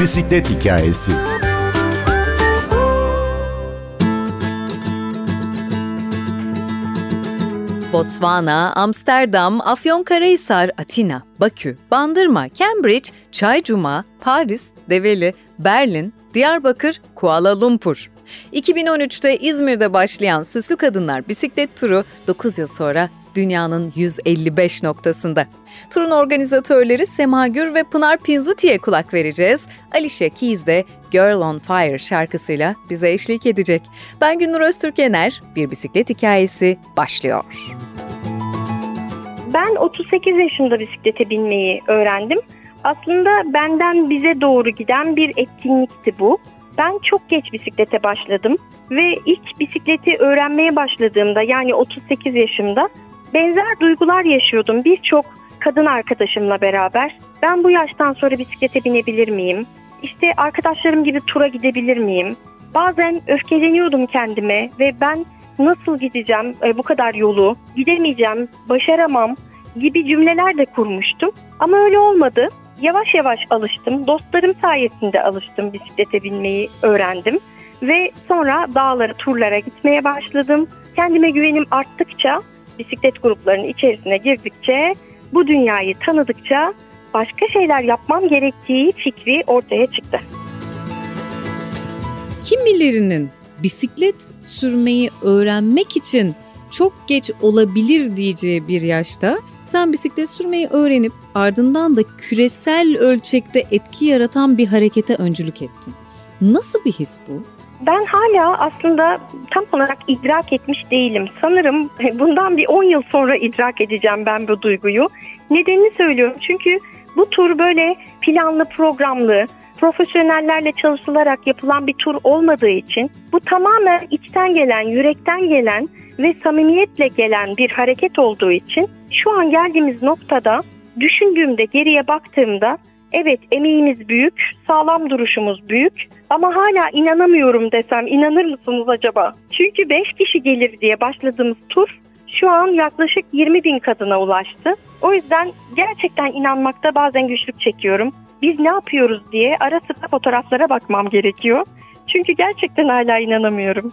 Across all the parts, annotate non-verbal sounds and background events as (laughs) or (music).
Bisiklet hikayesi. Botswana, Amsterdam, Afyonkarahisar, Atina, Bakü, Bandırma, Cambridge, Çaycuma, Paris, Develi, Berlin, Diyarbakır, Kuala Lumpur. 2013'te İzmir'de başlayan Süslü Kadınlar bisiklet turu 9 yıl sonra dünyanın 155 noktasında. Turun organizatörleri Sema Gür ve Pınar Pinzuti'ye kulak vereceğiz. Alicia Keys de Girl on Fire şarkısıyla bize eşlik edecek. Ben Günnur Öztürk Yener, Bir Bisiklet Hikayesi başlıyor. Ben 38 yaşında bisiklete binmeyi öğrendim. Aslında benden bize doğru giden bir etkinlikti bu. Ben çok geç bisiklete başladım ve ilk bisikleti öğrenmeye başladığımda yani 38 yaşımda benzer duygular yaşıyordum birçok kadın arkadaşımla beraber. Ben bu yaştan sonra bisiklete binebilir miyim? İşte arkadaşlarım gibi tura gidebilir miyim? Bazen öfkeleniyordum kendime ve ben nasıl gideceğim e, bu kadar yolu, gidemeyeceğim, başaramam gibi cümleler de kurmuştum. Ama öyle olmadı. Yavaş yavaş alıştım. Dostlarım sayesinde alıştım bisiklete binmeyi öğrendim. Ve sonra dağlara, turlara gitmeye başladım. Kendime güvenim arttıkça, bisiklet gruplarının içerisine girdikçe, bu dünyayı tanıdıkça başka şeyler yapmam gerektiği fikri ortaya çıktı. Kimilerinin bisiklet sürmeyi öğrenmek için çok geç olabilir diyeceği bir yaşta sen bisiklet sürmeyi öğrenip ardından da küresel ölçekte etki yaratan bir harekete öncülük ettin. Nasıl bir his bu? Ben hala aslında tam olarak idrak etmiş değilim. Sanırım (laughs) bundan bir 10 yıl sonra idrak edeceğim ben bu duyguyu. Nedenini söylüyorum çünkü bu tur böyle planlı programlı, profesyonellerle çalışılarak yapılan bir tur olmadığı için bu tamamen içten gelen, yürekten gelen ve samimiyetle gelen bir hareket olduğu için şu an geldiğimiz noktada düşündüğümde geriye baktığımda evet emeğimiz büyük, sağlam duruşumuz büyük ama hala inanamıyorum desem inanır mısınız acaba? Çünkü 5 kişi gelir diye başladığımız tur şu an yaklaşık 20 bin kadına ulaştı. O yüzden gerçekten inanmakta bazen güçlük çekiyorum. Biz ne yapıyoruz diye ara sıra fotoğraflara bakmam gerekiyor. Çünkü gerçekten hala inanamıyorum.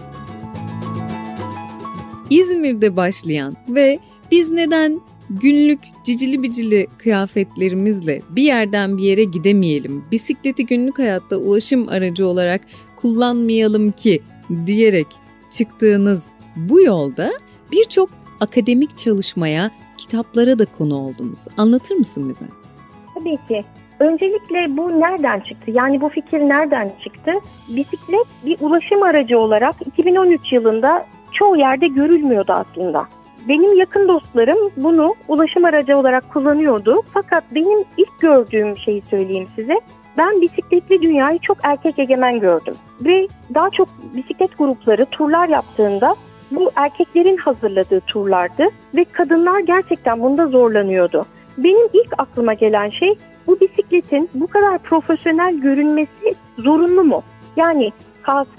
İzmir'de başlayan ve biz neden günlük cicili bicili kıyafetlerimizle bir yerden bir yere gidemeyelim, bisikleti günlük hayatta ulaşım aracı olarak kullanmayalım ki diyerek çıktığınız bu yolda birçok akademik çalışmaya, kitaplara da konu oldunuz. Anlatır mısın bize? Tabii ki. Öncelikle bu nereden çıktı? Yani bu fikir nereden çıktı? Bisiklet bir ulaşım aracı olarak 2013 yılında çoğu yerde görülmüyordu aslında. Benim yakın dostlarım bunu ulaşım aracı olarak kullanıyordu. Fakat benim ilk gördüğüm şeyi söyleyeyim size. Ben bisikletli dünyayı çok erkek egemen gördüm. Ve daha çok bisiklet grupları turlar yaptığında bu erkeklerin hazırladığı turlardı ve kadınlar gerçekten bunda zorlanıyordu. Benim ilk aklıma gelen şey bu bisikletin bu kadar profesyonel görünmesi zorunlu mu? Yani kask,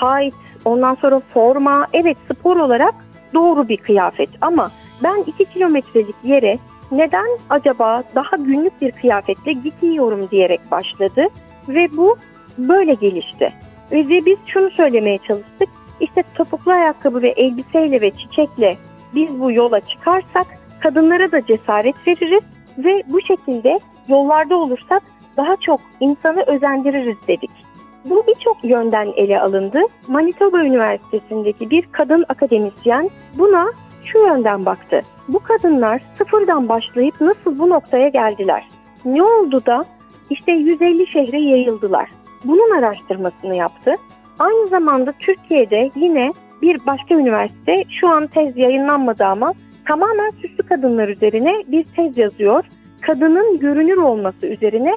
tight, ondan sonra forma, evet spor olarak doğru bir kıyafet ama ben 2 kilometrelik yere neden acaba daha günlük bir kıyafetle gitmiyorum diyerek başladı ve bu böyle gelişti. Ve biz şunu söylemeye çalıştık. İşte topuklu ayakkabı ve elbiseyle ve çiçekle biz bu yola çıkarsak kadınlara da cesaret veririz ve bu şekilde yollarda olursak daha çok insanı özendiririz dedik. Bu birçok yönden ele alındı. Manitoba Üniversitesi'ndeki bir kadın akademisyen buna şu yönden baktı. Bu kadınlar sıfırdan başlayıp nasıl bu noktaya geldiler? Ne oldu da işte 150 şehre yayıldılar? Bunun araştırmasını yaptı. Aynı zamanda Türkiye'de yine bir başka üniversite şu an tez yayınlanmadı ama tamamen süslü kadınlar üzerine bir tez yazıyor. Kadının görünür olması üzerine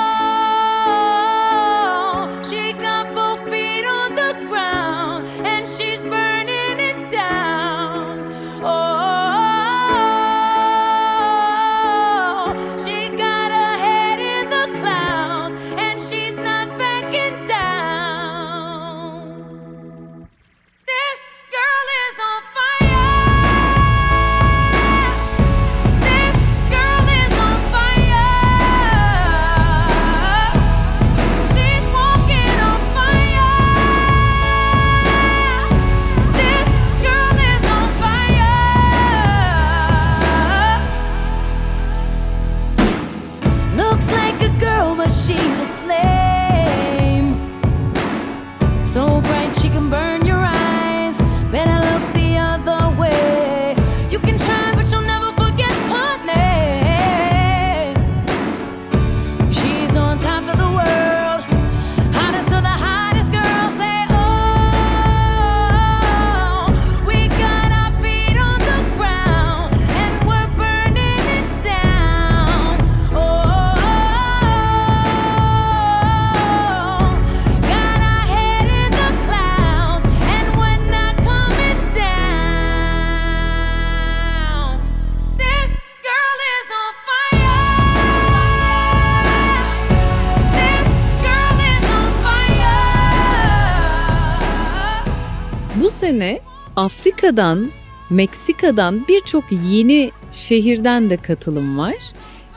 but she's a flame. So bright she can burn. Sene Afrika'dan, Meksika'dan birçok yeni şehirden de katılım var.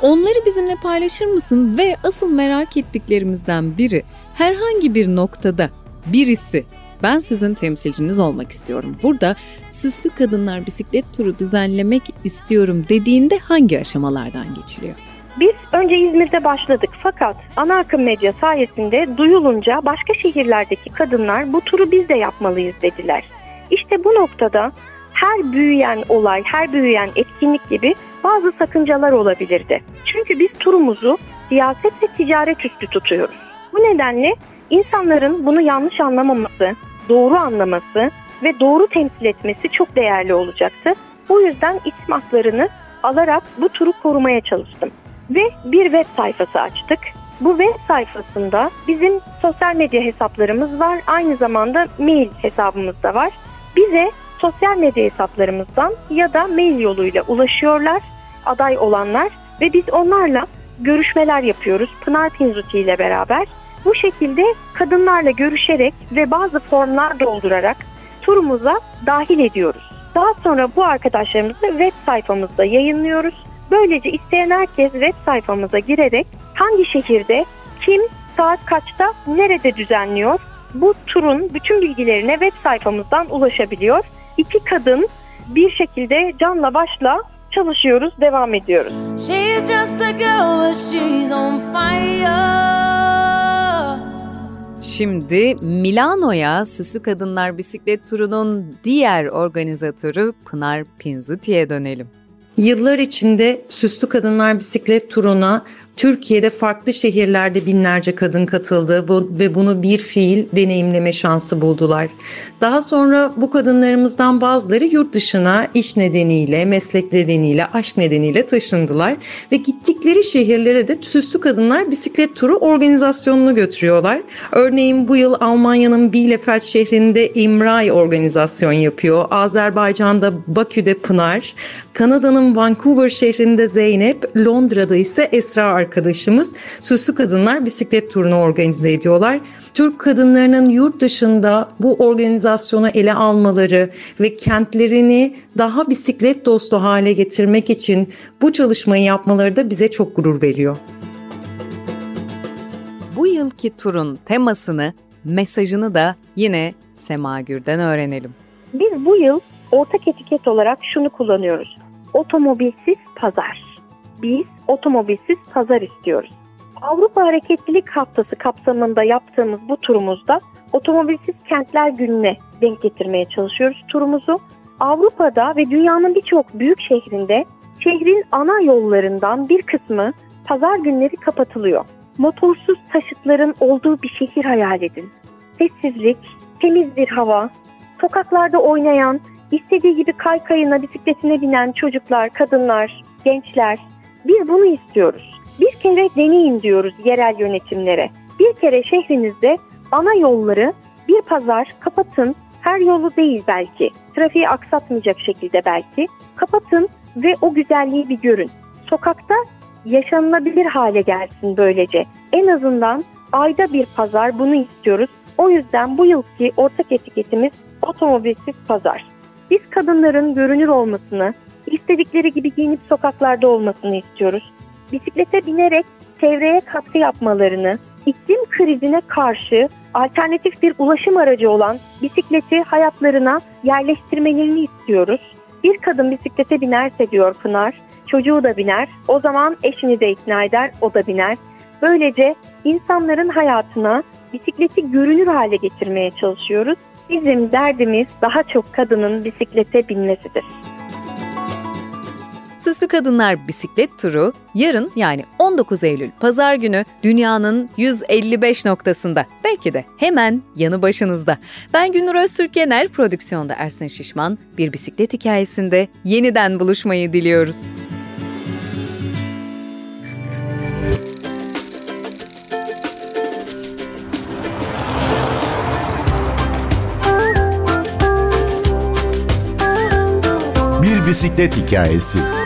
Onları bizimle paylaşır mısın ve asıl merak ettiklerimizden biri herhangi bir noktada birisi ben sizin temsilciniz olmak istiyorum. Burada süslü kadınlar bisiklet turu düzenlemek istiyorum dediğinde hangi aşamalardan geçiliyor? Biz önce İzmir'de başladık fakat ana akım medya sayesinde duyulunca başka şehirlerdeki kadınlar bu turu biz de yapmalıyız dediler. İşte bu noktada her büyüyen olay, her büyüyen etkinlik gibi bazı sakıncalar olabilirdi. Çünkü biz turumuzu siyaset ve ticaret üstü tutuyoruz. Bu nedenle insanların bunu yanlış anlamaması, doğru anlaması ve doğru temsil etmesi çok değerli olacaktı. Bu yüzden isim haklarını alarak bu turu korumaya çalıştım. Ve bir web sayfası açtık. Bu web sayfasında bizim sosyal medya hesaplarımız var. Aynı zamanda mail hesabımız da var. Bize sosyal medya hesaplarımızdan ya da mail yoluyla ulaşıyorlar aday olanlar ve biz onlarla görüşmeler yapıyoruz Pınar Pinzuti ile beraber. Bu şekilde kadınlarla görüşerek ve bazı formlar doldurarak turumuza dahil ediyoruz. Daha sonra bu arkadaşlarımızı web sayfamızda yayınlıyoruz. Böylece isteyen herkes web sayfamıza girerek hangi şehirde, kim, saat kaçta, nerede düzenliyor bu turun bütün bilgilerine web sayfamızdan ulaşabiliyor. İki kadın bir şekilde canla başla çalışıyoruz, devam ediyoruz. She's just a girl, but she's on fire. Şimdi Milano'ya Süslü Kadınlar Bisiklet Turu'nun diğer organizatörü Pınar Pinzuti'ye dönelim. Yıllar içinde Süslü Kadınlar Bisiklet Turu'na Türkiye'de farklı şehirlerde binlerce kadın katıldı ve bunu bir fiil deneyimleme şansı buldular. Daha sonra bu kadınlarımızdan bazıları yurt dışına iş nedeniyle, meslek nedeniyle, aşk nedeniyle taşındılar ve gittikleri şehirlere de Süslü Kadınlar Bisiklet Turu organizasyonunu götürüyorlar. Örneğin bu yıl Almanya'nın Bielefeld şehrinde İmray organizasyon yapıyor. Azerbaycan'da Bakü'de Pınar, Kanada'nın Vancouver şehrinde Zeynep, Londra'da ise Esra arkadaşımız Süslü Kadınlar bisiklet turunu organize ediyorlar. Türk kadınlarının yurt dışında bu organizasyonu ele almaları ve kentlerini daha bisiklet dostu hale getirmek için bu çalışmayı yapmaları da bize çok gurur veriyor. Bu yılki turun temasını, mesajını da yine Sema Gür'den öğrenelim. Biz bu yıl ortak etiket olarak şunu kullanıyoruz. Otomobilsiz pazar biz otomobilsiz pazar istiyoruz. Avrupa Hareketlilik Haftası kapsamında yaptığımız bu turumuzda otomobilsiz kentler gününe denk getirmeye çalışıyoruz turumuzu. Avrupa'da ve dünyanın birçok büyük şehrinde şehrin ana yollarından bir kısmı pazar günleri kapatılıyor. Motorsuz taşıtların olduğu bir şehir hayal edin. Sessizlik, temiz bir hava, sokaklarda oynayan, istediği gibi kaykayına, bisikletine binen çocuklar, kadınlar, gençler, biz bunu istiyoruz. Bir kere deneyin diyoruz yerel yönetimlere. Bir kere şehrinizde ana yolları bir pazar kapatın. Her yolu değil belki. Trafiği aksatmayacak şekilde belki. Kapatın ve o güzelliği bir görün. Sokakta yaşanılabilir hale gelsin böylece. En azından ayda bir pazar bunu istiyoruz. O yüzden bu yılki ortak etiketimiz otomobilsiz pazar. Biz kadınların görünür olmasını, istedikleri gibi giyinip sokaklarda olmasını istiyoruz. Bisiklete binerek çevreye katkı yapmalarını, iklim krizine karşı alternatif bir ulaşım aracı olan bisikleti hayatlarına yerleştirmelerini istiyoruz. Bir kadın bisiklete binerse diyor Pınar, çocuğu da biner, o zaman eşini de ikna eder, o da biner. Böylece insanların hayatına bisikleti görünür hale getirmeye çalışıyoruz. Bizim derdimiz daha çok kadının bisiklete binmesidir. Süslü Kadınlar Bisiklet Turu yarın yani 19 Eylül Pazar günü dünyanın 155 noktasında. Belki de hemen yanı başınızda. Ben Günür Öztürk Yener, prodüksiyonda Ersin Şişman. Bir bisiklet hikayesinde yeniden buluşmayı diliyoruz. Bir bisiklet hikayesi.